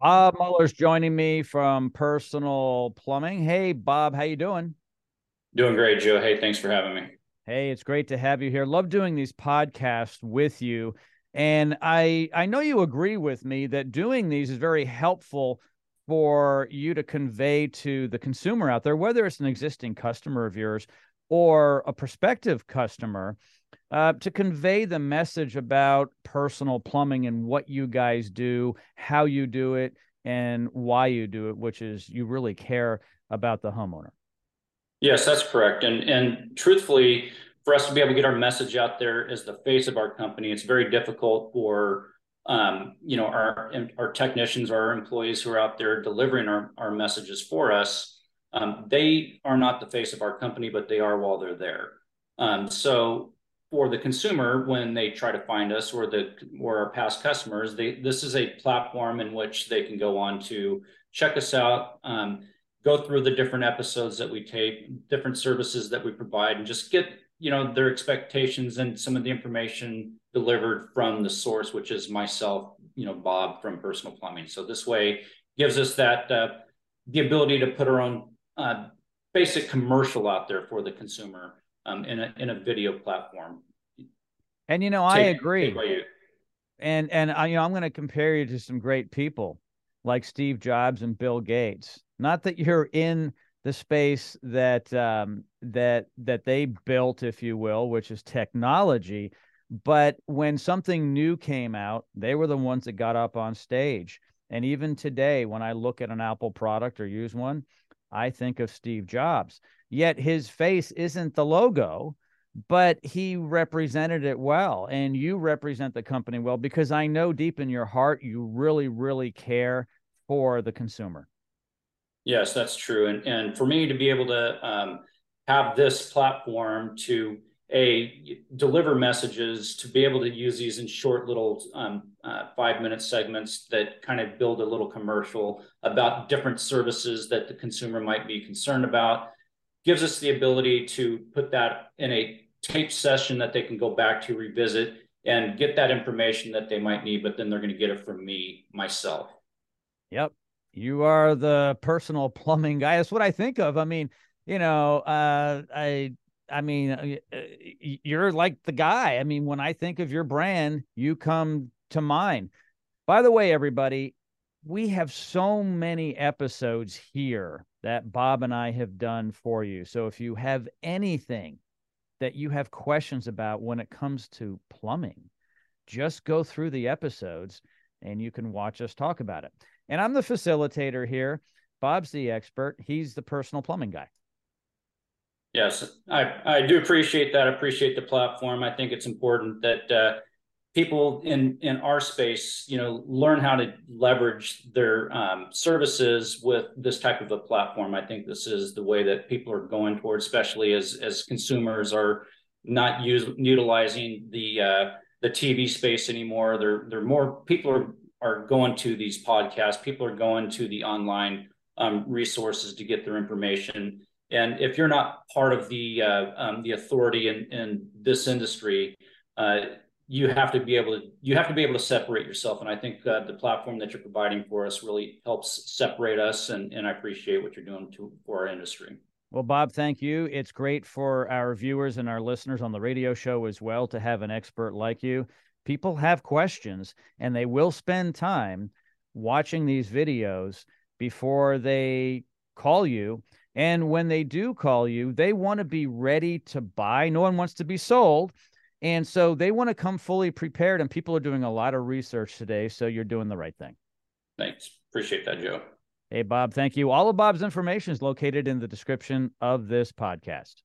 Bob Muller's joining me from Personal Plumbing. Hey, Bob, how you doing? Doing great, Joe. Hey, thanks for having me. Hey, it's great to have you here. Love doing these podcasts with you. And I I know you agree with me that doing these is very helpful for you to convey to the consumer out there, whether it's an existing customer of yours or a prospective customer, uh, to convey the message about personal plumbing and what you guys do, how you do it, and why you do it, which is you really care about the homeowner. Yes, that's correct. And and truthfully, for us to be able to get our message out there as the face of our company, it's very difficult for um, you know our our technicians, our employees who are out there delivering our, our messages for us. Um, they are not the face of our company, but they are while they're there. Um, so for the consumer when they try to find us or the or our past customers they this is a platform in which they can go on to check us out um, go through the different episodes that we tape different services that we provide and just get you know their expectations and some of the information delivered from the source which is myself you know bob from personal plumbing. So this way gives us that uh, the ability to put our own uh, basic commercial out there for the consumer um, in a in a video platform. And you know, take, I agree. And and I, you know, I'm going to compare you to some great people like Steve Jobs and Bill Gates. Not that you're in the space that um, that that they built, if you will, which is technology. But when something new came out, they were the ones that got up on stage. And even today, when I look at an Apple product or use one, I think of Steve Jobs. Yet his face isn't the logo, but he represented it well. And you represent the company well because I know deep in your heart you really, really care for the consumer. Yes, that's true. And and for me to be able to um, have this platform to a deliver messages to be able to use these in short little um, uh, five minute segments that kind of build a little commercial about different services that the consumer might be concerned about. Gives us the ability to put that in a tape session that they can go back to revisit and get that information that they might need but then they're going to get it from me myself. Yep. You are the personal plumbing guy. That's what i think of. I mean you know uh, i I mean, uh, uh, you're like the guy. I mean, when I think of your brand, you come to mind. By the way, everybody, we have so many episodes here that Bob and I have done for you. So if you have anything that you have questions about when it comes to plumbing, just go through the episodes and you can watch us talk about it. And I'm the facilitator here. Bob's the expert. He's the personal plumbing guy. Yes, I, I do appreciate that. I appreciate the platform. I think it's important that uh, people in in our space, you know, learn how to leverage their um, services with this type of a platform. I think this is the way that people are going towards, especially as as consumers are not use, utilizing the uh, the TV space anymore. They're they're more people are are going to these podcasts. People are going to the online um, resources to get their information and if you're not part of the uh, um, the authority in, in this industry, uh, you have to be able to you have to be able to separate yourself. And I think uh, the platform that you're providing for us really helps separate us. And, and I appreciate what you're doing to, for our industry. Well, Bob, thank you. It's great for our viewers and our listeners on the radio show as well to have an expert like you. People have questions and they will spend time watching these videos before they call you and when they do call you, they want to be ready to buy. No one wants to be sold. And so they want to come fully prepared. And people are doing a lot of research today. So you're doing the right thing. Thanks. Appreciate that, Joe. Hey, Bob, thank you. All of Bob's information is located in the description of this podcast.